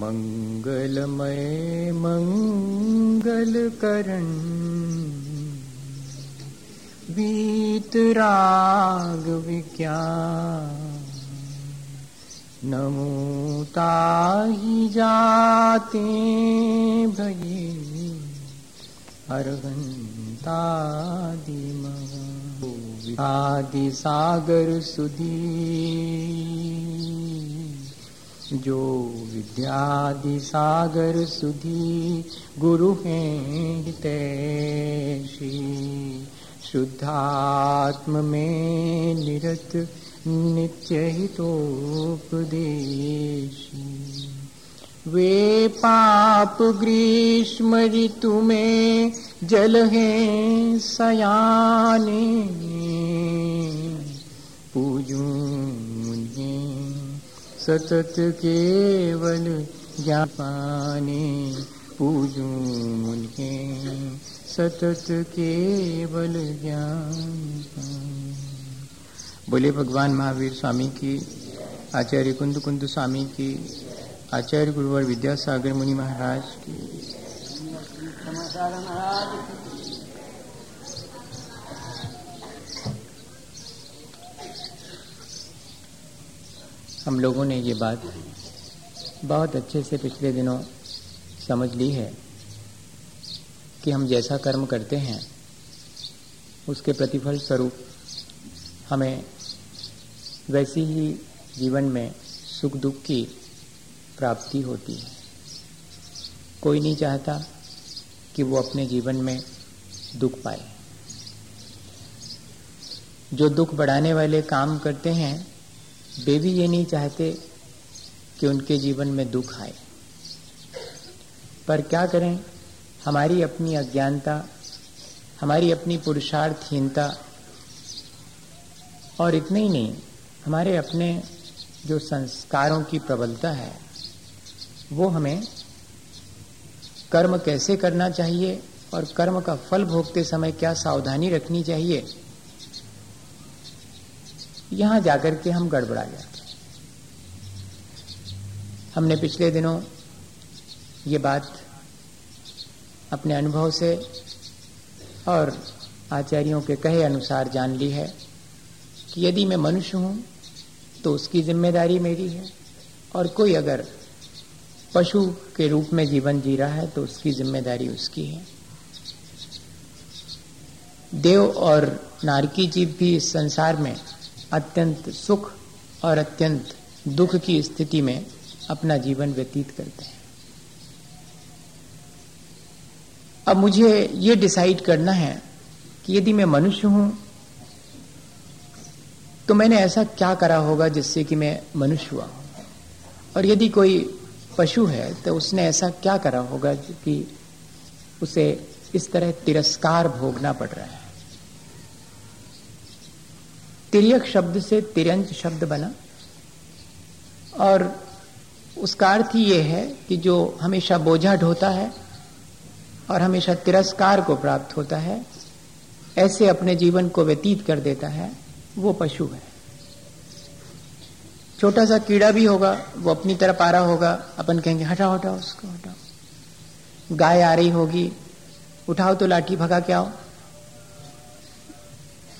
मङ्गलमय मङ्गलकरणीतरागविज्ञा नमुताहि जाति जाते भये आदिगर सुधि जो विद्यादि सागर सुधी गुरु हैं तैसी शुद्धात्म में निरत नित्य हितोपदेशी वे पाप ग्रीष्म ऋतु में जल हैं सयाने। पूजूं सतत केवल ज्ञापाने पूजू मुझे सतत केवल ज्ञान बोले भगवान महावीर स्वामी की आचार्य कुंद कुंद स्वामी की आचार्य गुरुवर विद्यासागर मुनि महाराज की हम लोगों ने ये बात बहुत अच्छे से पिछले दिनों समझ ली है कि हम जैसा कर्म करते हैं, उसके प्रतिफल स्वरूप हमें वैसी ही जीवन में सुख दुख की प्राप्ति होती है। कोई नहीं चाहता कि वो अपने जीवन में दुख पाए। जो दुख बढ़ाने वाले काम करते हैं वे भी ये नहीं चाहते कि उनके जीवन में दुख आए। पर क्या करें? हमारी अपनी अज्ञानता, हमारी अपनी पुरुषार्थहीनता और इतने ही नहीं, हमारे अपने जो संस्कारों की प्रबलता है, वो हमें कर्म कैसे करना चाहिए और कर्म का फल भोगते समय क्या सावधानी रखनी चाहिए? यहाँ जाकर के हम गड़बड़ा जाते हमने पिछले दिनों ये बात अपने अनुभव से और आचार्यों के कहे अनुसार जान ली है कि यदि मैं मनुष्य हूँ तो उसकी ज़िम्मेदारी मेरी है। और कोई अगर पशु के रूप में जीवन जी रहा है तो उसकी ज़िम्मेदारी उसकी है। देव और नारकी जीव भी इस संसार में अत्यंत सुख और अत्यंत दुख की स्थिति में अपना जीवन व्यतीत करते हैं। अब मुझे ये डिसाइड करना है कि यदि मैं मनुष्य हूँ तो मैंने ऐसा क्या करा होगा जिससे कि मैं मनुष्य हुआ और यदि कोई पशु है तो उसने ऐसा क्या करा होगा कि उसे इस तरह तिरस्कार भोगना पड़ रहा है? तिरक शब्द से तिरंज शब्द बना। और उसका अर्थ ही यह है कि जो हमेशा बोझा ढोता है और हमेशा तिरस्कार को प्राप्त होता है, ऐसे अपने जीवन को व्यतीत कर देता है, वो पशु है। छोटा सा कीड़ा भी होगा, वो अपनी तरफ़ आ रहा होगा, अपन कहेंगे, हटाओ हटाओ, उसको हटाओ। गाय आ रही होगी, उठाओ तो लाठी भगा के आओ।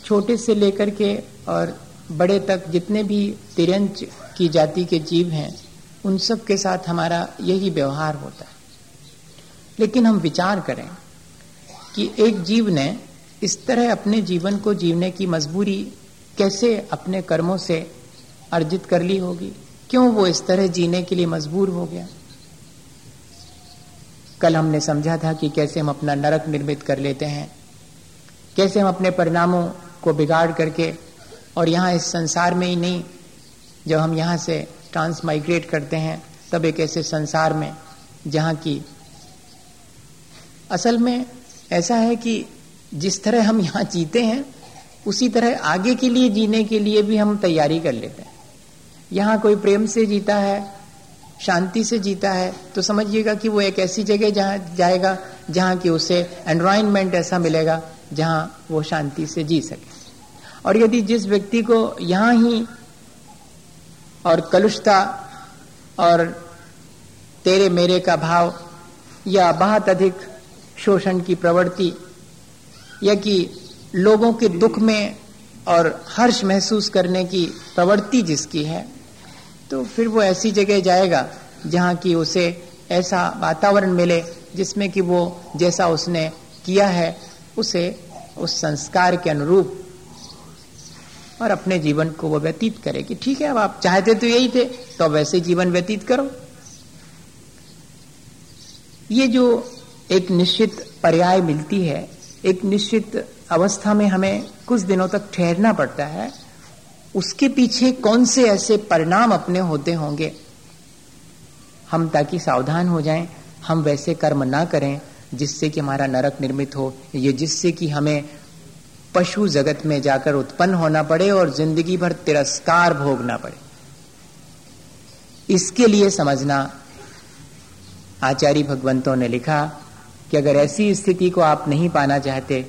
छोटे से लेकर के और बड़े तक जितने भी तिरंज की जाति के जीव हैं, उन सब के साथ हमारा यही व्यवहार होता है। लेकिन हम विचार करें कि एक जीव ने इस तरह अपने जीवन को जीवने की मजबूरी कैसे अपने कर्मों से अर्जित कर ली होगी? क्यों वो इस तरह जीने के लिए मजबूर हो गया? कल हमने समझा था कि कैसे हम अपना नरक निर्मित कर लेते हैं, कैसे हम अपने परिणामों को बिगाड़ करके और यहाँ इस संसार में ही नहीं, जब हम यहाँ से ट्रांस माइग्रेट करते हैं, तब एक ऐसे संसार में, जहाँ की असल में ऐसा है कि जिस तरह हम यहाँ जीते हैं, उसी तरह आगे के लिए जीने के लिए भी हम तैयारी कर लेते हैं। यहाँ कोई प्रेम से जीता है, शांति से जीता है तो समझिएगा कि वो एक ऐसी जगह जहाँ जाएगा, जहाँ की उसे एनवायरमेंट ऐसा मिलेगा जहाँ वो शांति से जी सके। और यदि जिस व्यक्ति को यहाँ ही और कलुषता और तेरे मेरे का भाव या बहुत अधिक शोषण की प्रवृत्ति या कि लोगों के दुख में और हर्ष महसूस करने की प्रवृत्ति जिसकी है तो फिर वो ऐसी जगह जाएगा जहाँ की उसे ऐसा वातावरण मिले जिसमें कि वो जैसा उसने किया है उसे उस संस्कार के अनुरूप और अपने जीवन को वो व्यतीत करे कि ठीक है, अब आप चाहते तो यही थे तो वैसे जीवन व्यतीत करो। ये जो एक निश्चित पर्याय मिलती है, एक निश्चित अवस्था में हमें कुछ दिनों तक ठहरना पड़ता है, उसके पीछे कौन से ऐसे परिणाम अपने होते होंगे? हम ताकि सावधान हो जाएँ, हम वैसे कर्म ना करें जिससे कि हमारा नरक निर्मित हो, ये जिससे कि हमें पशु जगत में जाकर उत्पन्न होना पड़े और ज़िंदगी भर तिरस्कार भोगना पड़े। इसके लिए समझना, आचार्य भगवंतों ने लिखा कि अगर ऐसी स्थिति को आप नहीं पाना चाहते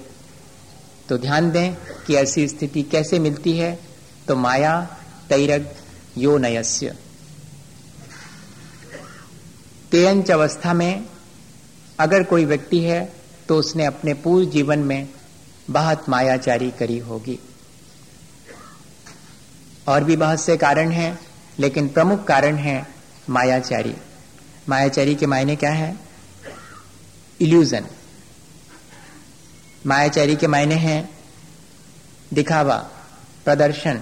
तो ध्यान दें कि ऐसी स्थिति कैसे मिलती है। तो माया, तैरग, यो नयस्य। तेयंच अवस्था में अगर कोई व्यक्ति है तो उसने अपने पूर्व जीवन में बहुत मायाचारी करी होगी। और भी बहुत से कारण हैं, लेकिन प्रमुख कारण है मायाचारी। मायाचारी के मायने क्या है? इल्यूजन मायाचारी के मायने हैं दिखावा, प्रदर्शन।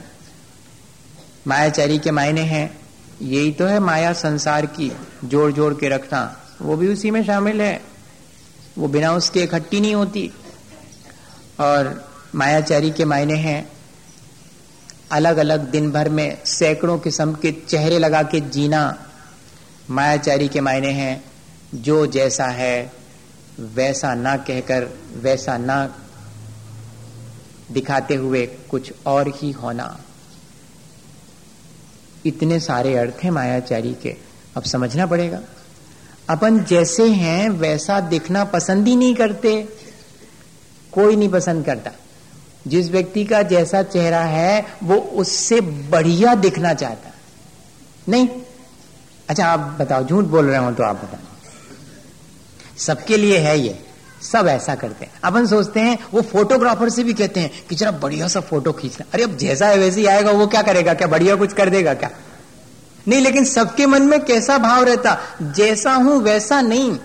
मायाचारी के मायने हैं, यही तो है माया संसार की जोड़ जोड़ के रखना। वो भी उसी में शामिल है। वो बिना उसके इकट्ठी नहीं होती। और मायाचारी के मायने हैं अलग अलग दिन भर में सैकड़ों किस्म के चेहरे लगा के जीना। मायाचारी के मायने हैं जो जैसा है, वैसा ना कहकर, वैसा ना दिखाते हुए कुछ और ही होना। इतने सारे अर्थ हैं मायाचारी के। अब समझना पड़ेगा। अपन जैसे हैं, वैसा दिखना पसंद ही नहीं करते। कोई नहीं पसंद करता। जिस व्यक्ति का जैसा चेहरा है, वो उससे बढ़िया दिखना चाहता। नहीं? अच्छा आप बताओ, झूठ बोल रहे हो तो आप बताओ। सबके लिए है ये। सब ऐसा करते हैं। अपन सोचते हैं, वो फोटोग्राफर से भी कहते हैं कि जरा बढ़िया सा फ़ोटो खींचना। अरे, अब जैसा है वैसे ही आएगा, वो क्या करेगा? क्या बढ़िया कुछ कर देगा क्या? नहीं, लेकिन सबके मन में कैसा भाव रहता? जैसा हूँ, वैसा नहीं।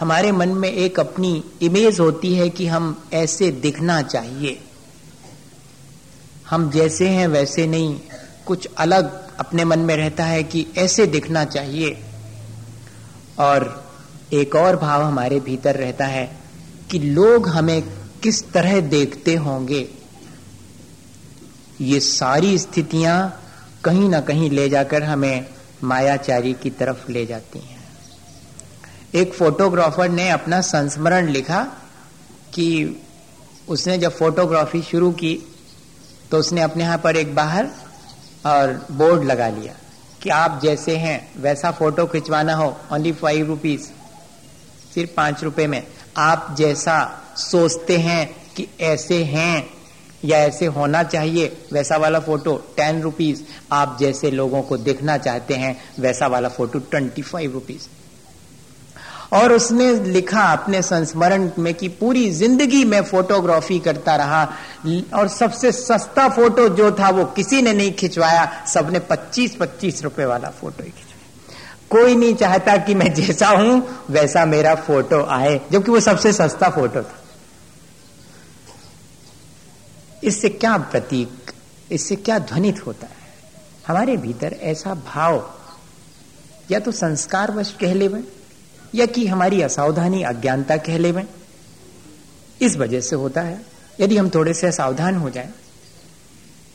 हमारे मन में एक अपनी इमेज होती है कि हम ऐसे दिखना चाहिए। हम जैसे हैं, वैसे नहीं। कुछ अलग अपने मन में रहता है कि ऐसे दिखना चाहिए। और एक और भाव हमारे भीतर रहता है कि लोग हमें किस तरह देखते होंगे। ये सारी स्थितियाँ कहीं ना कहीं ले जाकर हमें मायाचारी की तरफ़ ले जाती हैं। एक फोटोग्राफर ने अपना संस्मरण लिखा कि उसने जब फोटोग्राफी शुरू की तो उसने अपने यहाँ पर एक बाहर और बोर्ड लगा लिया कि आप जैसे हैं, वैसा फ़ोटो खिंचवाना हो ओनली फाइव रुपीज़ सिर्फ़ पाँच रुपए में। आप जैसा सोचते हैं कि ऐसे हैं या ऐसे होना चाहिए, वैसा वाला फ़ोटो टेन रुपीज़ आप जैसे लोगों को देखना चाहते हैं, वैसा वाला फ़ोटो ट्वेंटी फाइव रुपीज़ और उसने लिखा अपने संस्मरण में कि पूरी ज़िंदगी में फोटोग्राफी करता रहा, और सबसे सस्ता फ़ोटो जो था वो किसी ने नहीं खिंचवाया, सबने 25-25 रुपए वाला फ़ोटो ही खिंचवाया। कोई नहीं चाहता कि मैं जैसा हूँ, वैसा मेरा फ़ोटो आए, जबकि वो सबसे सस्ता फ़ोटो था। इससे क्या प्रतीक, इससे क्या ध्वनित होता है? हमारे भीतर ऐसा भाव, या तो संस्कार वश कह ले या कि हमारी असावधानी, अज्ञानता कह ले इस वजह से होता है, यदि हम थोड़े से असावधान हो जाएँ,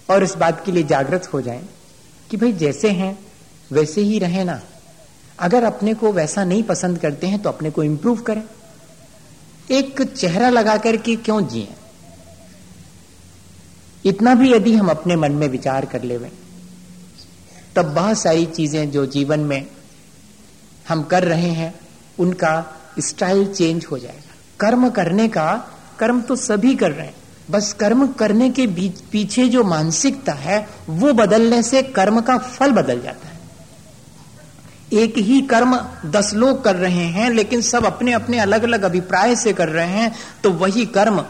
और इस बात के लिए जागृत हो जाएँ, कि भाई जैसे हैं, वैसे ही रहे ना। अगर अपने को वैसा नहीं पसंद करते हैं तो अपने को इंप्रूव करें। एक चेहरा लगा करके क्यों जिए? इतना भी यदि हम अपने मन में विचार कर ले तब बहुत सारी चीज़ें जो जीवन में हम कर रहे हैं, उनका स्टाइल चेंज हो जाएगा। कर्म करने का, कर्म तो सभी कर रहे हैं, बस कर्म करने के पीछे जो मानसिकता है, वो बदलने से कर्म का फल बदल जाता है। एक ही कर्म दस लोग कर रहे हैं, लेकिन सब अपने अपने अलग अलग अभिप्राय से कर रहे हैं तो वही कर्म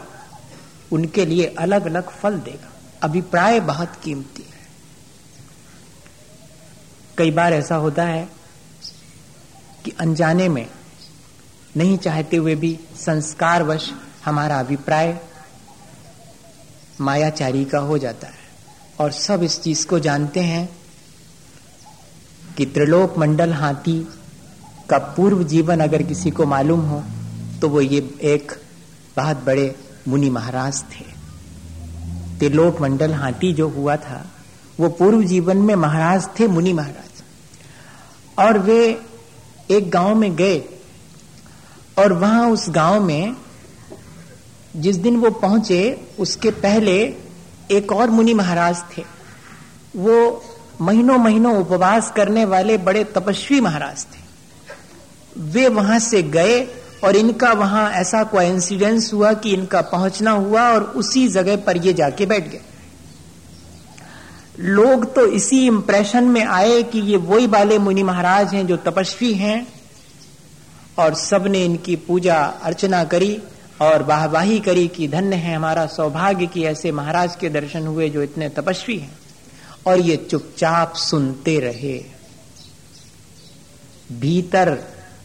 उनके लिए अलग अलग फल देगा। अभिप्राय बहुत कीमती है। कई बार ऐसा होता है कि अनजाने में नहीं चाहते हुए भी संस्कारवश हमारा अभिप्राय मायाचारी का हो जाता है। और सब इस चीज़ को जानते हैं कि त्रिलोक मंडल हाथी का पूर्व जीवन अगर किसी को मालूम हो तो वो ये एक बहुत बड़े मुनि महाराज थे। त्रिलोक मंडल हाथी जो हुआ था, वो पूर्व जीवन में महाराज थे मुनि महाराज। और वे एक गाँव में गए और वहाँ उस गाँव में जिस दिन वो पहुँचे, उसके पहले एक और मुनि महाराज थे। वो महीनों महीनों उपवास करने वाले बड़े तपस्वी महाराज थे। वे वहाँ से गए और इनका वहाँ ऐसा कोई इंसिडेंस हुआ कि इनका पहुँचना हुआ और उसी जगह पर ये जाके बैठ गए। लोग तो इसी इंप्रेशन में आए कि ये वही वाले मुनि महाराज हैं जो तपस्वी हैं और सबने इनकी पूजा अर्चना करी और वाहवाही करी कि धन्य है हमारा सौभाग्य कि ऐसे महाराज के दर्शन हुए जो इतने तपस्वी हैं। और ये चुपचाप सुनते रहे। भीतर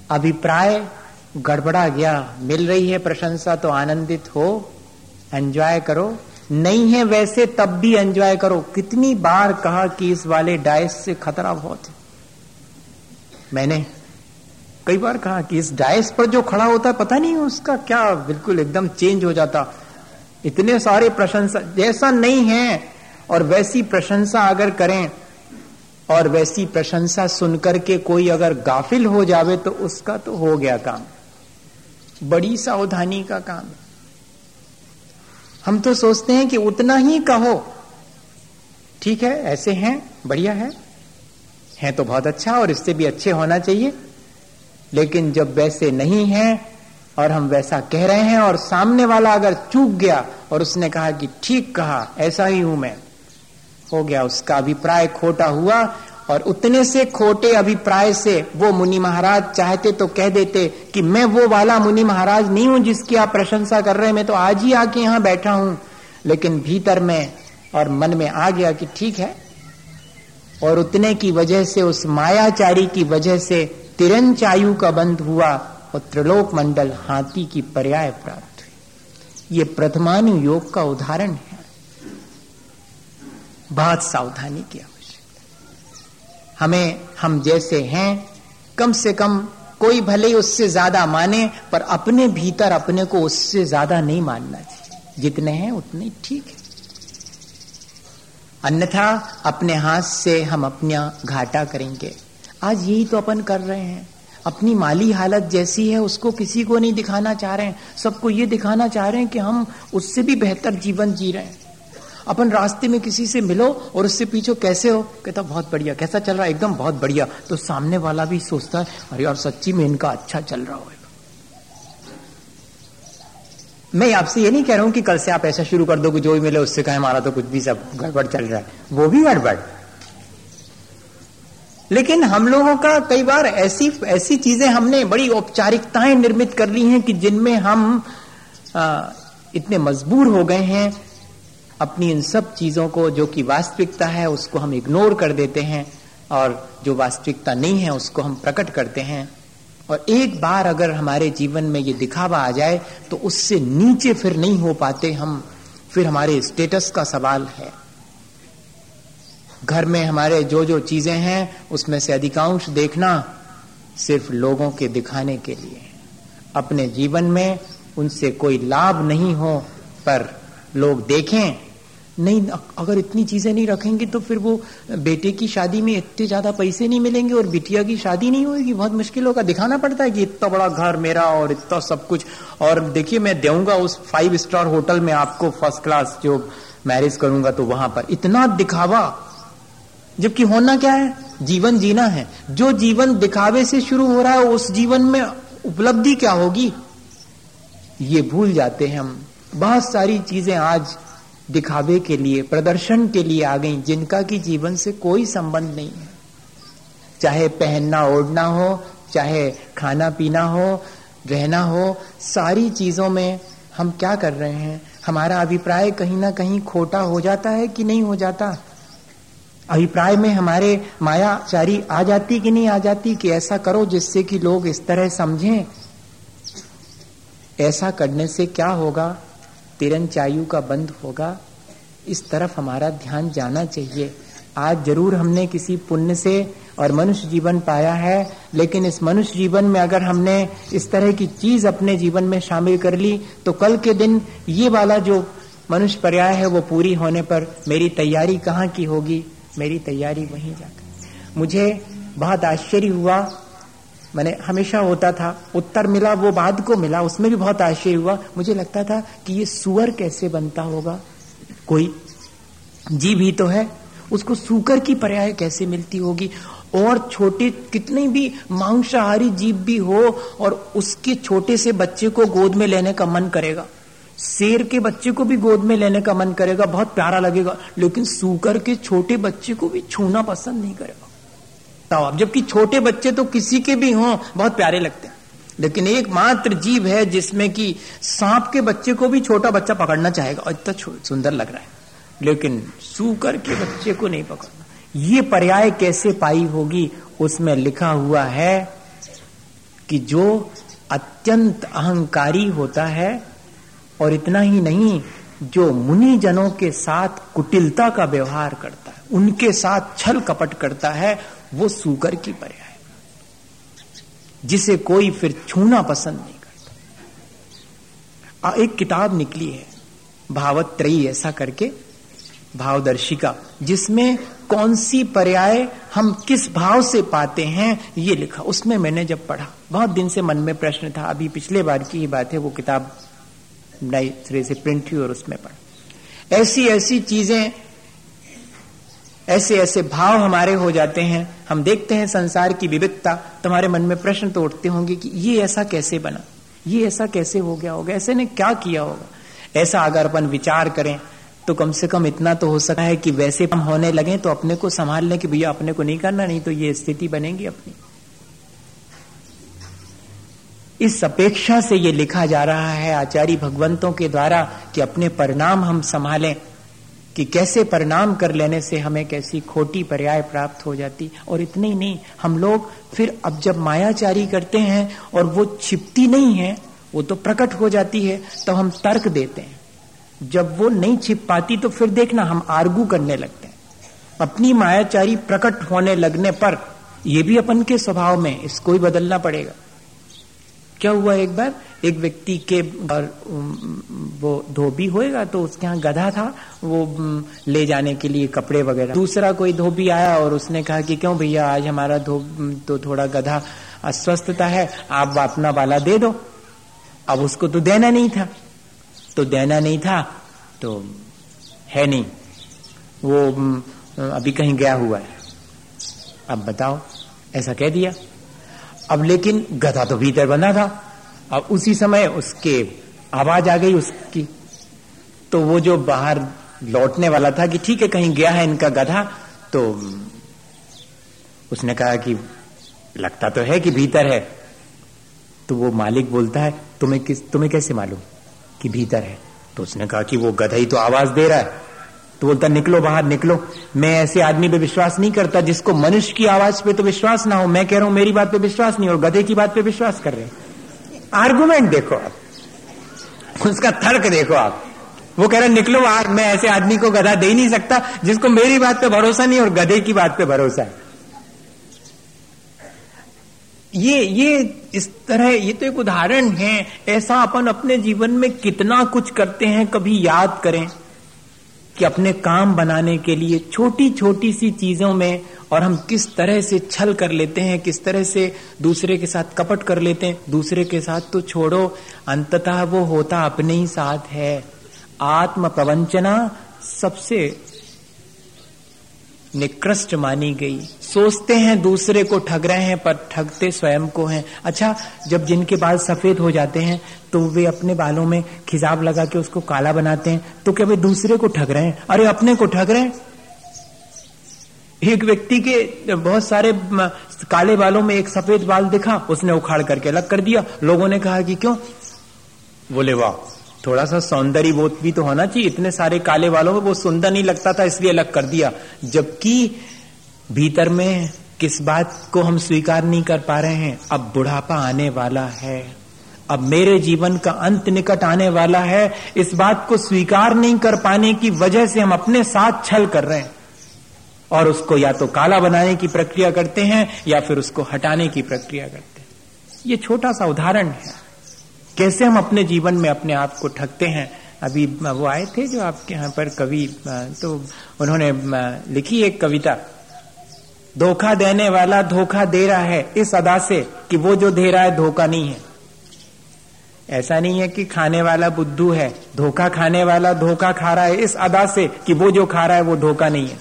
अभिप्राय गड़बड़ा गया। मिल रही है प्रशंसा तो आनंदित हो। एंजॉय करो। नहीं है वैसे तब भी एंजॉय करो। कितनी बार कहा कि इस वाले डाइस से खतरा बहुत है। मैंने कई बार कहा कि इस डाइस पर जो खड़ा होता है, पता नहीं उसका क्या बिल्कुल एकदम चेंज हो जाता। इतने सारे प्रशंसा, जैसा नहीं है और वैसी प्रशंसा अगर करें और वैसी प्रशंसा सुनकर के कोई अगर गाफिल हो जावे तो उसका तो हो गया काम। बड़ी सावधानी का काम है। हम तो सोचते हैं कि उतना ही कहो, ठीक है, ऐसे हैं, बढ़िया है, हैं तो बहुत अच्छा और इससे भी अच्छे होना चाहिए, लेकिन जब वैसे नहीं है और हम वैसा कह रहे हैं और सामने वाला अगर चूक गया और उसने कहा कि ठीक कहा, ऐसा ही हूँ मैं, हो गया, उसका अभिप्राय खोटा हुआ और उतने से खोटे अभिप्राय से वो मुनि महाराज चाहते तो कह देते कि मैं वो वाला मुनि महाराज नहीं हूँ जिसकी आप प्रशंसा कर रहे हैं। मैं तो आज ही आके यहाँ बैठा हूँ। लेकिन भीतर में और मन में आ गया कि ठीक है। और उतने की वजह से, उस मायाचारी की वजह से तिरंचायु का बंद हुआ और त्रिलोक मंडल हाथी की पर्याय प्राप्त हुई। ये प्रथमानु योग का उदाहरण है। बहुत सावधानी की आवश्यकता हमें हम जैसे हैं, कम से कम कोई भले ही उससे ज़्यादा माने, पर अपने भीतर अपने को उससे ज़्यादा नहीं मानना चाहिए। जितने हैं उतने ठीक है। अन्यथा अपने हाथ से हम अपना घाटा करेंगे। आज यही तो अपन कर रहे हैं। अपनी माली हालत जैसी है, उसको किसी को नहीं दिखाना चाह रहे हैं। सबको ये दिखाना चाह रहे हैं कि हम उससे भी बेहतर जीवन जी रहे हैं। अपन रास्ते में किसी से मिलो और उससे पीछो कैसे हो? कहता बहुत बढ़िया कैसा चल रहा है? एकदम बहुत बढ़िया। तो सामने वाला भी सोचता है अरे यार सच्ची में इनका अच्छा चल रहा होगा। मैं आपसे ये नहीं कह रहा हूँ कि कल से आप ऐसा शुरू कर दो कि जो भी मिले उससे कहे हमारा तो कुछ भी सब गड़बड़ चल रहा है। वो भी गड़बड़। लेकिन हम लोगों का कई बार ऐसी ऐसी चीज़ें हमने बड़ी औपचारिकताएँ निर्मित कर ली हैं कि जिनमें हम आ, इतने मजबूर हो गए हैं अपनी इन सब चीज़ों को जो कि वास्तविकता है, उसको हम इग्नोर कर देते हैं और जो वास्तविकता नहीं है, उसको हम प्रकट करते हैं। और एक बार अगर हमारे जीवन में ये दिखावा आ जाए तो उससे नीचे फिर नहीं हो पाते हम, फिर हमारे स्टेटस का सवाल है। घर में हमारे जो जो चीज़ें हैं, उसमें से अधिकांश देखना सिर्फ़ लोगों के दिखाने के लिए। अपने जीवन में उनसे कोई लाभ नहीं हो, पर लोग देखें नहीं, अगर इतनी चीज़ें नहीं रखेंगे तो फिर वो बेटे की शादी में इतने ज़्यादा पैसे नहीं मिलेंगे और बिटिया की शादी नहीं होगी। बहुत मुश्किल होगा। दिखाना पड़ता है कि इतना बड़ा घर मेरा और इतना सब कुछ। और देखिए, मैं दूँगा उस फाइव स्टार होटल में आपको फ़र्स्ट क्लास जो मैरिज करूँगा तो वहाँ पर। इतना दिखावा। जबकि होना क्या है? जीवन जीना है। जो जीवन दिखावे से शुरू हो रहा है, उस जीवन में उपलब्धि क्या होगी? ये भूल जाते हैं हम। बहुत सारी चीज़ें आज दिखावे के लिए, प्रदर्शन के लिए आ गई, जिनका की जीवन से कोई संबंध नहीं है। चाहे पहनना ओढ़ना हो, चाहे खाना पीना हो, रहना हो, सारी चीज़ों में हम क्या कर रहे हैं? हमारा अभिप्राय कहीं ना कहीं खोटा हो जाता है कि नहीं हो जाता? अभिप्राय में हमारे मायाचारी आ जाती कि नहीं आ जाती कि ऐसा करो जिससे कि लोग इस तरह समझें? ऐसा करने से क्या होगा? तिरंचायु का बंद होगा। इस तरफ़ हमारा ध्यान जाना चाहिए। आज ज़रूर हमने किसी पुण्य से और मनुष्य जीवन पाया है, लेकिन इस मनुष्य जीवन में अगर हमने इस तरह की चीज़ अपने जीवन में शामिल कर ली तो कल के दिन ये वाला जो मनुष्य पर्याय है, वो पूरी होने पर मेरी तैयारी कहाँ की होगी? मेरी तैयारी वहीं जाकर। मुझे बहुत आश्चर्य हुआ मैंने हमेशा होता था, उत्तर मिला, वो बाद को मिला, उसमें भी बहुत आश्चर्य हुआ। मुझे लगता था कि ये सुअर कैसे बनता होगा? कोई जीव ही तो है, उसको सुकर की पर्याय कैसे मिलती होगी? और छोटे, कितने भी मांसाहारी जीव भी हो, और उसके छोटे से बच्चे को गोद में लेने का मन करेगा। शेर के बच्चे को भी गोद में लेने का मन करेगा, बहुत प्यारा लगेगा, लेकिन सूकर के छोटे बच्चे को भी छूना पसंद नहीं करेगा। तो अब जबकि छोटे बच्चे तो किसी के भी हों, बहुत प्यारे लगते हैं। लेकिन एक मात्र जीव है जिसमें कि सांप के बच्चे को भी छोटा बच्चा पकड़ना चाहेगा, और इतना सुंदर लग रहा है। लेकिन सूकर के बच्चे को नहीं पकड़ना। ये पर्याय कैसे पाई होगी, उसमें लिखा हुआ है कि जो अत्यंत अहंकारी होता है, और इतना ही नहीं, जो मुनि जनों के साथ कुटिलता का व्यवहार करता है, उनके साथ छल कपट करता है वो सुगर की पर्याय। जिसे कोई फिर छूना पसंद नहीं करता। एक किताब निकली है, भावत त्रयी, ऐसा करके भावदर्शिका जिसमें कौन सी पर्याय हम किस भाव से पाते हैं, ये लिखा। उसमें मैंने जब पढ़ा, बहुत दिन से मन में प्रश्न था। अभी पिछले बार की ही बात है, वो किताब नई सिरे से प्रिंट हुई और उसमें पढ़। ऐसी ऐसी चीज़ें ऐसे ऐसे भाव हमारे हो जाते हैं, हम देखते हैं संसार की विविधता, तुम्हारे मन में प्रश्न तो उठते होंगे कि ये ऐसा कैसे बना? ये ऐसा कैसे हो गया होगा? ऐसे ने क्या किया होगा? ऐसा अगर अपन विचार करें तो कम से कम इतना तो हो सकता है कि वैसे हम होने लगे तो अपने को संभाल लें कि भैया अपने को नहीं करना, नहीं तो ये स्थिति बनेगी अपनी। इस अपेक्षा से ये लिखा जा रहा है आचार्य भगवंतों के द्वारा कि अपने परिणाम हम संभालें। कि कैसे परिणाम कर लेने से हमें कैसी खोटी पर्याय प्राप्त हो जाती। और इतने ही नहीं, हम लोग फिर अब जब मायाचारी करते हैं और वो छिपती नहीं है, वो तो प्रकट हो जाती है तो हम तर्क देते हैं। जब वो नहीं छिप पाती तो फिर देखना हम आर्गू करने लगते हैं। अपनी मायाचारी प्रकट होने लगने पर यह भी अपन के स्वभाव में, इसको ही बदलना पड़ेगा। क्या हुआ एक बार? एक व्यक्ति के और वो धोबी होएगा तो उसके यहाँ गधा था, वो ले जाने के लिए कपड़े वगैरह। दूसरा कोई धोबी आया और उसने कहा कि क्यों भैया, आज हमारा धो तो थोड़ा गधा अस्वस्थता है, आप अपना वाला दे दो। अब उसको तो देना नहीं था। तो देना नहीं था तो है नहीं। वो अभी कहीं गया हुआ है। अब बताओ, ऐसा कह दिया। अब लेकिन गधा तो भीतर बना था। अब उसी समय उसके आवाज़ आ गई उसकी। तो वो जो बाहर लौटने वाला था कि ठीक है, कहीं गया है इनका गधा तो उसने कहा कि लगता तो है कि भीतर है। तो वो मालिक बोलता है, तुम्हें किस, तुम्हें कैसे मालूम कि भीतर है? तो उसने कहा कि वो गधा ही तो आवाज़ दे रहा है। तो बोलता, निकलो बाहर, निकलो। मैं ऐसे आदमी पे विश्वास नहीं करता जिसको मनुष्य की आवाज़ पे तो विश्वास ना हो। मैं कह रहा हूँ, मेरी बात पे विश्वास नहीं, और गधे की बात पे विश्वास कर रहे आर्गुमेंट देखो आप। उसका तर्क देखो आप। वो कह रहे निकलो बाहर, मैं ऐसे आदमी को गधा दे नहीं सकता जिसको मेरी बात पे भरोसा नहीं और गधे की बात पे भरोसा है। ये ये इस तरह, ये तो एक उदाहरण है। ऐसा अपन अपने जीवन में कितना कुछ करते हैं, कभी याद करें। कि अपने काम बनाने के लिए छोटी छोटी सी चीज़ों में और हम किस तरह से छल कर लेते हैं, किस तरह से दूसरे के साथ कपट कर लेते हैं, दूसरे के साथ तो छोड़ो, अंततः वो होता अपने ही साथ है। आत्म प्रवंचना सबसे निकृष्ट मानी गई। सोचते हैं, दूसरे को ठग रहे हैं, पर ठगते स्वयं को हैं। अच्छा जब जिनके बाल सफ़ेद हो जाते हैं तो वे अपने बालों में खिजाब लगा के उसको काला बनाते हैं तो क्या वे दूसरे को ठग रहे हैं? अरे, अपने को ठग रहे हैं। एक व्यक्ति के बहुत सारे काले बालों में एक सफ़ेद बाल दिखा, उसने उखाड़ करके अलग कर दिया। लोगों ने कहा कि क्यों? बोले, वाह, थोड़ा सा सौंदर्य बोध भी तो होना चाहिए। इतने सारे काले बालों में वो सुंदर नहीं लगता था, इसलिए अलग कर दिया। जबकि भीतर में किस बात को हम स्वीकार नहीं कर पा रहे हैं? अब बुढ़ापा आने वाला है। अब मेरे जीवन का अंत निकट आने वाला है। इस बात को स्वीकार नहीं कर पाने की वजह से हम अपने साथ छल कर रहे हैं। और उसको या तो काला बनाने की प्रक्रिया करते हैं, या फिर उसको हटाने की प्रक्रिया करते हैं। ये छोटा सा उदाहरण है। कैसे हम अपने जीवन में अपने आप को ठगते हैं? अभी वो आए थे जो आपके यहाँ पर कवि तो उन्होंने लिखी एक कविता। धोखा देने वाला धोखा दे रहा है इस अदा से कि वो जो दे रहा है धोखा नहीं है। ऐसा नहीं है कि खाने वाला बुद्धू है, धोखा खाने वाला धोखा खा रहा है इस अदा से कि वो जो खा रहा है वो धोखा नहीं है।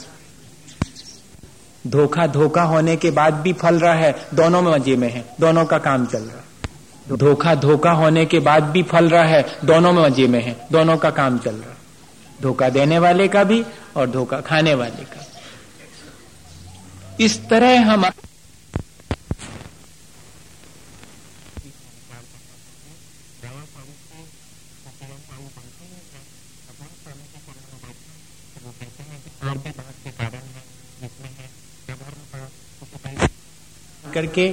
धोखा धोखा होने के बाद भी फल रहा है, दोनों में मज़े में है, दोनों का काम चल रहा है। धोखा धोखा होने के बाद भी फल रहा है, दोनों में मज़े में है, दोनों का काम चल रहा है। धोखा देने वाले का भी और धोखा खाने वाले का इस तरह हम करके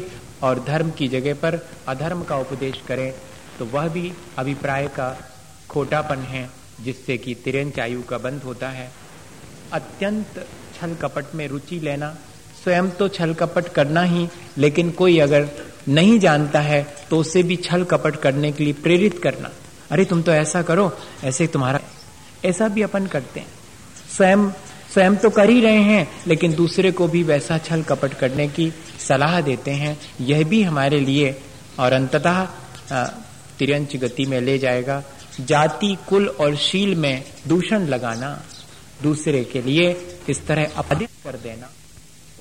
और धर्म की जगह पर अधर्म का उपदेश करें तो वह भी अभिप्राय का खोटापन है, जिससे कि तिरंच आयु का बंद होता है। अत्यंत छल कपट में रुचि लेना स्वयं तो छल कपट करना ही, लेकिन कोई अगर नहीं जानता है तो उसे भी छल कपट करने के लिए प्रेरित करना। अरे, तुम तो ऐसा करो, ऐसे तुम्हारा ऐसा भी अपन करते हैं। स्वयं स्वयं तो कर ही रहे हैं, लेकिन दूसरे को भी वैसा छल कपट करने की सलाह देते हैं। यह भी हमारे लिए और अंततः तिरंच गति में ले जाएगा। जाति, कुल और शील में दूषण लगाना, दूसरे के लिए इस तरह अपदित कर देना।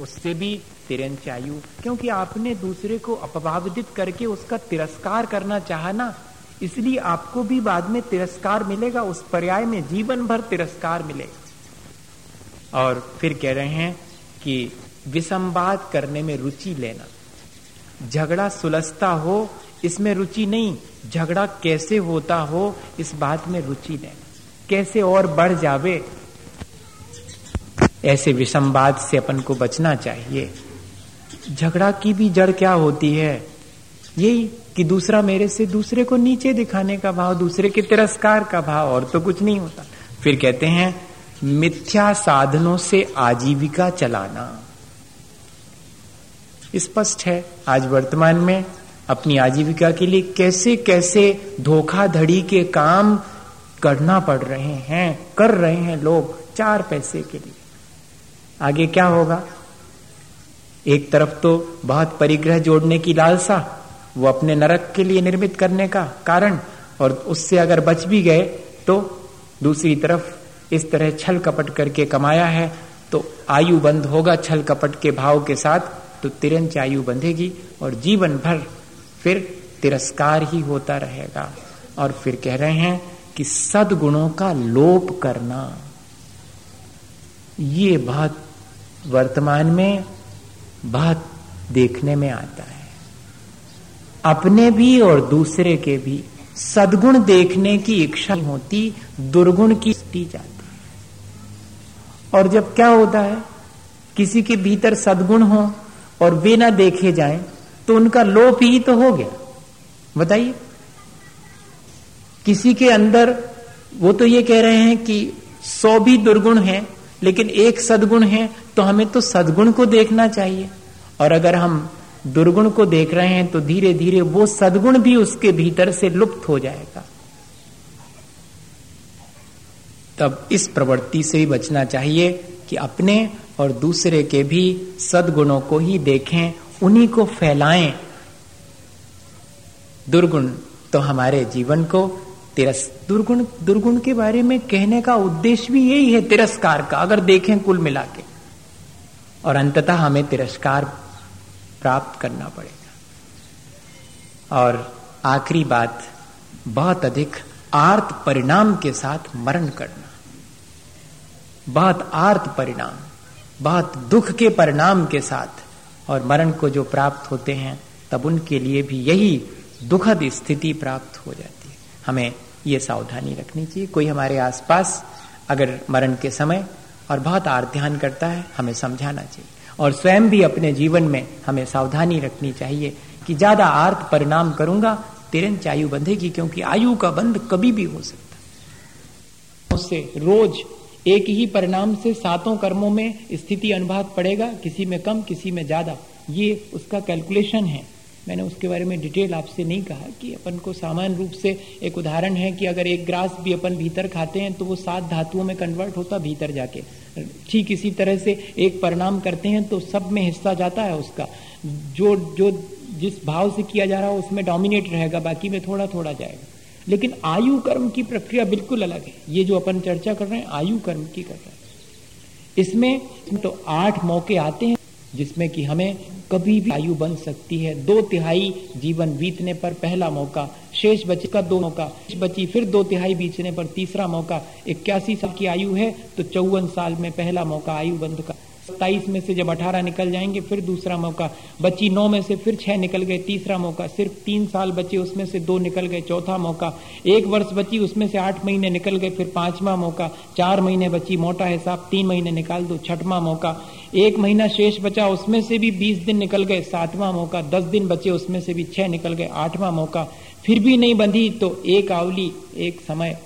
उससे भी तिरंच आयु क्योंकि आपने दूसरे को अपवादित करके उसका तिरस्कार करना चाहा ना, इसलिए आपको भी बाद में तिरस्कार मिलेगा, उस पर्याय में जीवन भर तिरस्कार मिलेगा। और फिर कह रहे हैं कि विसंवाद करने में रुचि लेना। झगड़ा सुलझता हो, इसमें रुचि नहीं, झगड़ा कैसे होता हो, इस बात में रुचि लेना। कैसे और बढ़ जावे ऐसे विसंवाद से अपन को बचना चाहिए। झगड़ा की भी जड़ क्या होती है? यही कि दूसरा मेरे से दूसरे को नीचे दिखाने का भाव, दूसरे के तिरस्कार का भाव और तो कुछ नहीं होता। फिर कहते हैं, मिथ्या साधनों से आजीविका चलाना। स्पष्ट है, आज वर्तमान में अपनी आजीविका के लिए कैसे कैसे धोखाधड़ी के काम करना पड़ रहे हैं, कर रहे हैं लोग चार पैसे के लिए। आगे क्या होगा? एक तरफ़ तो बहुत परिग्रह जोड़ने की लालसा, वो अपने नरक के लिए निर्मित करने का कारण, और उससे अगर बच भी गए तो दूसरी तरफ़ इस तरह छल कपट करके कमाया है तो आयु बंद होगा छल कपट के भाव के साथ तो तिरंच आयु बंधेगी, और जीवन भर फिर तिरस्कार ही होता रहेगा। और फिर कह रहे हैं कि सदगुणों का लोप करना, ये बहुत वर्तमान में बहुत देखने में आता है। अपने भी और दूसरे के भी सदगुण देखने की इच्छा होती, दुर्गुण की जाती और जब क्या होता है, किसी के भीतर सदगुण हो और वे ना देखे जाएँ तो उनका लोप ही तो हो गया। बताइए। किसी के अंदर, वो तो ये कह रहे हैं कि सौ भी दुर्गुण है, लेकिन एक सदगुण है तो हमें तो सदगुण को देखना चाहिए। और अगर हम दुर्गुण को देख रहे हैं तो धीरे धीरे वो सदगुण भी उसके भीतर से लुप्त हो जाएगा। तब इस प्रवृत्ति से ही बचना चाहिए कि अपने और दूसरे के भी सदगुणों को ही देखें, उन्हीं को फैलाएँ। दुर्गुण तो हमारे जीवन को तिरस, दुर्गुण दुर्गुण के बारे में कहने का उद्देश्य भी यही है तिरस्कार का, अगर देखें कुल मिला के। और अंततः हमें तिरस्कार प्राप्त करना पड़ेगा। और आखिरी बात, बहुत अधिक आर्त परिणाम के साथ मरण करना। बहुत आर्त परिणाम, बहुत दुख के परिणाम के साथ और मरण को जो प्राप्त होते हैं, तब उनके लिए भी यही दुखद स्थिति प्राप्त हो जाती है। हमें ये सावधानी रखनी चाहिए। कोई हमारे आसपास अगर मरण के समय और बहुत आर ध्यान करता है, हमें समझाना चाहिए। और स्वयं भी अपने जीवन में हमें सावधानी रखनी चाहिए कि ज़्यादा आर्थ परिणाम करूँगा तिरंच आयु बंधेगी, क्योंकि आयु का बंध कभी भी हो सकता उससे रोज एक ही परिणाम से सातों कर्मों में स्थिति अनुभाग पड़ेगा, किसी में कम, किसी में ज़्यादा। ये उसका कैलकुलेशन है। मैंने उसके बारे में डिटेल आपसे नहीं कहा कि अपन को सामान्य रूप से एक उदाहरण है कि अगर एक ग्रास भी अपन भीतर खाते हैं तो वो सात धातुओं में कन्वर्ट होता भीतर जाके। ठीक इसी तरह से एक परिणाम करते हैं तो सब में हिस्सा जाता है उसका। जो जो जिस भाव से किया जा रहा है, उसमें डोमिनेट रहेगा, बाकी में थोड़ा थोड़ा जाएगा। लेकिन आयु कर्म की प्रक्रिया बिल्कुल अलग है। ये जो अपन चर्चा कर रहे हैं, आयु कर्म की कर रहे हैं। इसमें तो आठ मौके आते हैं, जिसमें कि हमें कभी भी आयु बन सकती है। दो तिहाई जीवन बीतने पर पहला मौका, शेष बचे का दो मौका, शेष बची फिर दो तिहाई बीतने पर तीसरा मौका। इक्यासी साल की आयु है तो चौवन साल में पहला मौका आयु बंद का। सत्ताईस में से जब अठारह निकल जाएँगे, फिर दूसरा मौका। बची नौ में से फिर छह निकल गए, तीसरा मौका। सिर्फ़ तीन साल बचे, उसमें से दो निकल गए, चौथा मौका। एक वर्ष बची, उसमें से आठ महीने निकल गए, फिर पांचवा मौका। चार महीने बची, मोटा हिसाब तीन महीने निकाल दो, छठवा मौका। एक महीना शेष बचा, उसमें से भी बीस दिन निकल गए, सातवां मौका, दस दिन बचे, उसमें से भी छह निकल गए, आठवां मौका, फिर भी नहीं बंधी तो एक आवली, एक समय,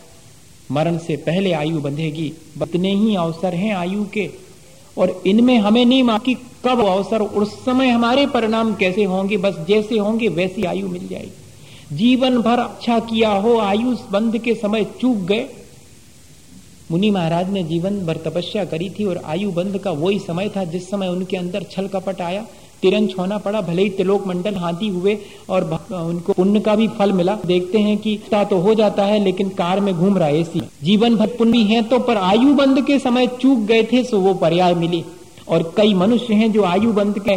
मरण से पहले आयु बंधेगी। बतने ही अवसर हैं आयु के, और इनमें हमें नहीं मा कि कब अवसर, उस समय हमारे परिणाम कैसे होंगे, बस जैसे होंगे वैसी आयु मिल जाएगी। जीवन भर अच्छा किया हो, आयु बंध के समय चूक गए मुनि महाराज ने जीवन भर तपस्या करी थी और आयु बंद का वही समय था जिस समय उनके अंदर छल कपट आया तिरंज होना पड़ा, भले ही तिलोक मंडल हाथी हुए और उनको पुण्य का भी फल मिला। देखते हैं कि ता तो हो जाता है, लेकिन कार में घूम रहा है ऐसी। जीवन भर पुण्य है तो पर आयु बंद के समय चूक गए थे, सो वो पर्याय मिली। और कई मनुष्य हैं जो आयु बंद के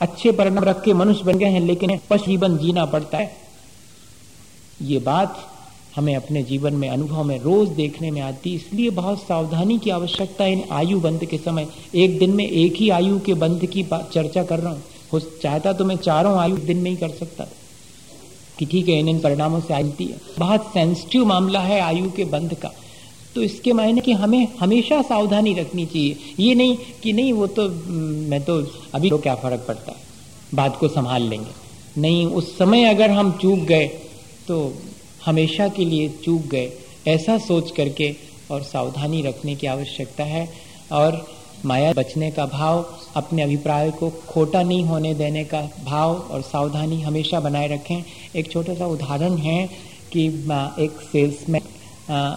अच्छे परिणाम रख के मनुष्य बन गए हैं, लेकिन पशु जीवन जीना पड़ता है। ये बात हमें अपने जीवन में, अनुभव में, रोज देखने में आती इसलिए बहुत सावधानी की आवश्यकता इन आयु बंद के समय। एक दिन में एक ही आयु के बंद की चर्चा कर रहा हूँ। चाहता तो मैं चारों आयु दिन में ही कर सकता। कि ठीक है इन इन परिणामों से आती है। बहुत सेंसिटिव मामला है आयु के बंद का। तो इसके मायने कि हमें हमेशा सावधानी रखनी चाहिए। ये नहीं कि नहीं, वो तो मैं तो अभी तो क्या फ़र्क पड़ता है? बात को संभाल लेंगे। नहीं, उस समय अगर हम चूक गए तो हमेशा के लिए चूक गए। ऐसा सोच करके और सावधानी रखने की आवश्यकता है और माया बचने का भाव, अपने अभिप्राय को खोटा नहीं होने देने का भाव और सावधानी हमेशा बनाए रखें। एक छोटा सा उदाहरण है कि एक सेल्समैन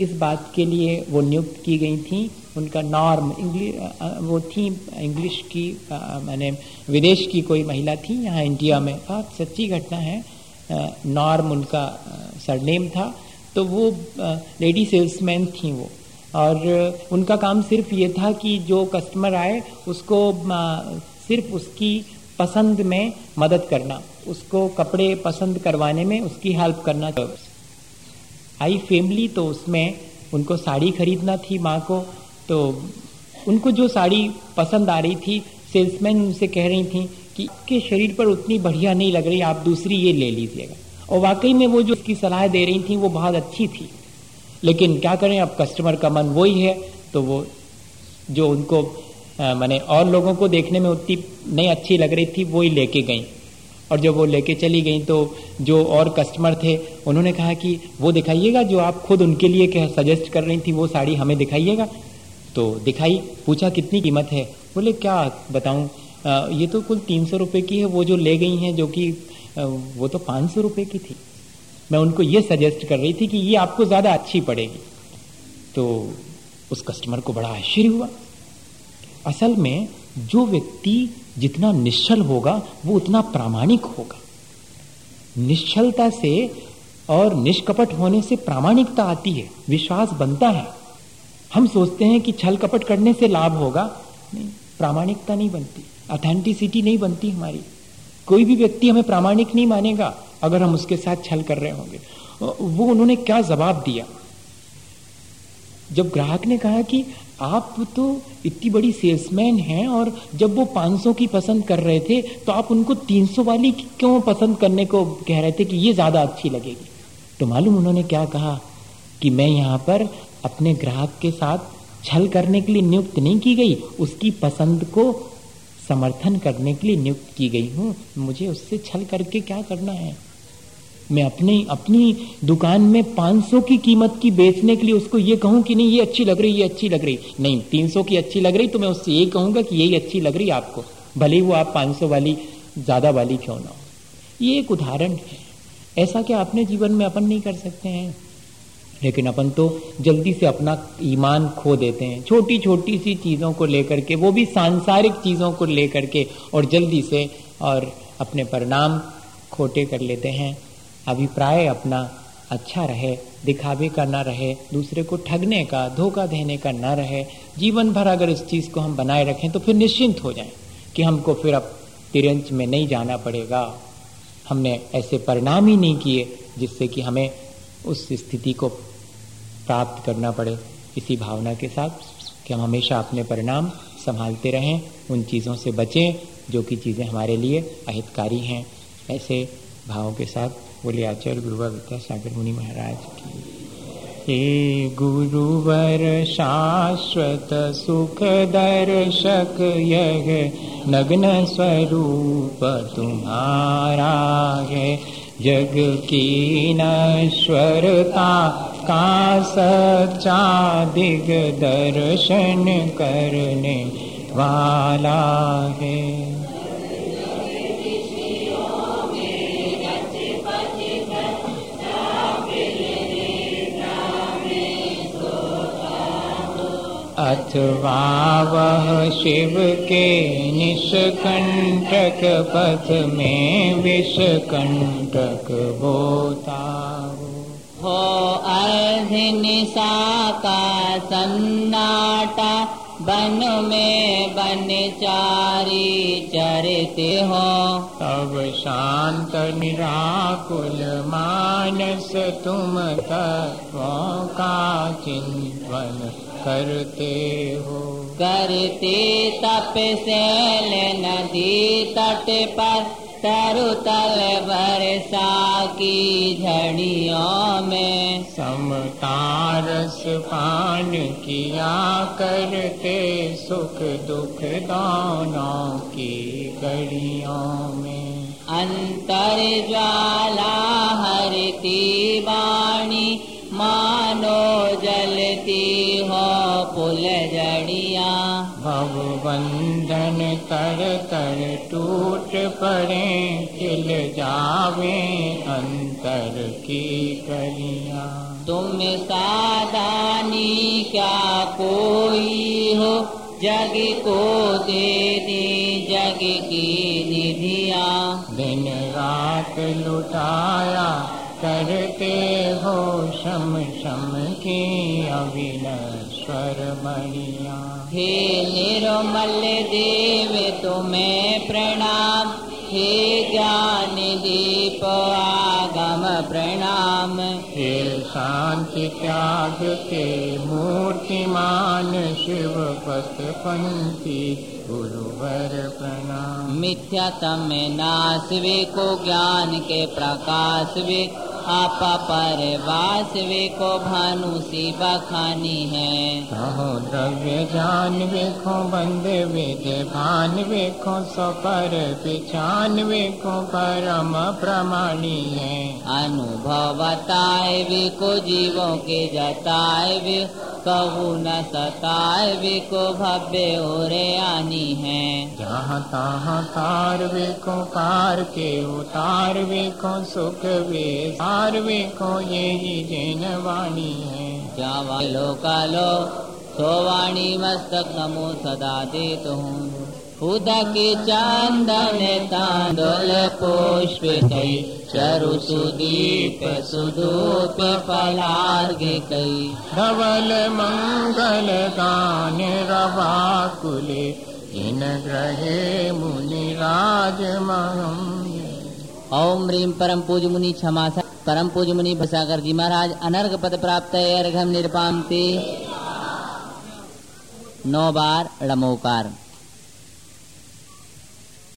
इस बात के लिए वो नियुक्त की गई थी। उनका नॉर्म इंग्लिश वो थी, इंग्लिश की मैंने विदेश की कोई महिला थी यहाँ इंडिया में। बहुत सच्ची घटना है। नॉर्म उनका सरनेम था तो वो लेडी सेल्समैन थी वो। और उनका काम सिर्फ़ ये था कि जो कस्टमर आए, उसको सिर्फ़ उसकी पसंद में मदद करना, उसको कपड़े पसंद करवाने में उसकी हेल्प करना। आई फैमिली तो उसमें उनको साड़ी खरीदना थी माँ को तो उनको जो साड़ी पसंद आ रही थी सेल्समैन उनसे कह रही थी कि के शरीर पर उतनी बढ़िया नहीं लग रही, आप दूसरी ये ले लीजिएगा। और वाकई में वो जो उसकी सलाह दे रही थी, वो बहुत अच्छी थी। लेकिन क्या करें, अब कस्टमर का मन वही है तो वो जो उनको मैंने और लोगों को देखने में उतनी नहीं अच्छी लग रही थी, वो ही लेके गई। और जब वो लेके चली गई तो जो और कस्टमर थे, उन्होंने कहा कि, वो दिखाइएगा जो आप खुद उनके लिए क्या सजेस्ट कर रही थी, वो साड़ी हमें दिखाइएगा? तो दिखाई, पूछा, कितनी कीमत है? बोले, क्या बताऊँ ये तो कुल तीन सौ रुपये की है, वो जो ले गई हैं, जो कि वो तो पाँच सौ रुपये की थी। मैं उनको ये सजेस्ट कर रही थी कि ये आपको ज़्यादा अच्छी पड़ेगी। तो उस कस्टमर को बड़ा आश्चर्य हुआ। असल में जो व्यक्ति जितना निश्चल होगा, वो उतना प्रामाणिक होगा। निश्चलता से और निष्कपट होने से प्रामाणिकता आती है, विश्वास बनता है। हम सोचते हैं कि छल कपट करने से लाभ होगा। नहीं। प्रामाणिकता नहीं बनती अथेंटिसिटी नहीं बनती हमारी। कोई भी व्यक्ति हमें प्रामाणिक नहीं मानेगा अगर हम उसके साथ छल कर रहे होंगे। वो उन्होंने क्या जवाब दिया? जब ग्राहक ने कहा कि आप तो इतनी बड़ी सेल्समैन हैं और जब वो 500 की पसंद कर रहे थे तो आप उनको 300 वाली क्यों पसंद करने को कह रहे थे कि ये ज़्यादा अच्छी लगेगी? तो मालूम उन्होंने क्या कहा कि मैं यहाँ पर अपने ग्राहक के साथ छल करने के लिए नियुक्त नहीं की गई, उसकी पसंद को समर्थन करने के लिए नियुक्त की गई हूँ। मुझे उससे छल करके क्या करना है? मैं अपनी अपनी दुकान में 500 की कीमत की बेचने के लिए उसको ये कहूँ कि नहीं, ये अच्छी लग रही, ये अच्छी लग रही। नहीं 300 की अच्छी लग रही तो मैं उससे ये कहूँगा कि यही अच्छी लग रही आपको। भले वो आप 500 वाली, ज़्यादा वाली क्यों ना हो। ये एक उदाहरण है। ऐसा क्या अपने जीवन में अपन नहीं कर सकते हैं? लेकिन अपन तो जल्दी से अपना ईमान खो देते हैं। छोटी छोटी सी चीज़ों को लेकर के, वो भी सांसारिक चीज़ों को लेकर के, और जल्दी से और अपने परिणाम खोटे कर लेते हैं। अभिप्राय अपना अच्छा रहे, दिखावे का ना रहे, दूसरे को ठगने का, धोखा देने का ना रहे। जीवन भर अगर इस चीज़ को हम बनाए रखें तो फिर निश्चिंत हो जाएँ कि हमको फिर अब तिरंज में नहीं जाना पड़ेगा। हमने ऐसे परिणाम ही नहीं किए जिससे कि हमें उस स्थिति को प्राप्त करना पड़े। इसी भावना के साथ कि हम हमेशा अपने परिणाम संभालते रहें, उन चीज़ों से बचें, जो कि चीज़ें हमारे लिए अहितकारी हैं। ऐसे भावों के साथ बोले आचार्य गुरुवर विद्यासागर मुनि महाराज की। हे गुरुवर शाश्वत सुख दर्शक यह नग्न स्वरूप तुम्हारा है। जग की सच्चा दिग दर्शन करने वाला है अथवा शिव के निष्कंटक पथ में विषकंटक बोता हो निशा का सन्नाटा बन में बन चारी चरते हो। तब शांत निराकुल मानस तुम तत्वों का चिंतन करते हो। करते तप सैल नदी तट पर तरु तरुतल वर्षा की झड़ियों में। समतारस पान किया करते सुख दुख दोनों की घड़ियों में। अंतर ज्वाला तर टूट पड़े खिल जावे अंतर की कलिया। तुम सादानी क्या कोई हो? जग को दे दे जग की निधिया। दिन रात लुटाया करते हो शम शम की अविनश्वर मणिया हे निर्मल देव तुम्हें प्रणाम। हे ज्ञान दीप आगम प्रणाम। हे शांति त्याग के मूर्तिमान शिव पथ पंथी गुरुवर प्रणाम। मिथ्या तम नाश वे को ज्ञान के प्रकाश वे आप पर वास वे को भानु सी बखानी है कहो द्रव्य जान वेखो बंद वेद भान वेखो सो पर पिछान वेखो परम प्रमाणी है अनुभव बताए वे को जीवों के जताए वे कहू न सताए वे को भव्य ओरे आनी है। जहाँ तहाँ तार वेखो कार के उतार वेखो सुख वे सार वेखो ये ही जैन वाणी है। जावा लो कालो सोवाणी मस्तक नमो सदा देत हूँ उदक चंदन तांदुल पुष्प कई चरु सुदीप सुदूप फलार्ग कई धवल मंगल गान रवा कुले इन ग्रहे मुनि राज ओम ह्रीम परम पूज मुनि क्षमा परम पूज मुनि भसागर जी महाराज अनर्घ पद प्राप्त अर्घम निरपामते नौ बार ड़मोकार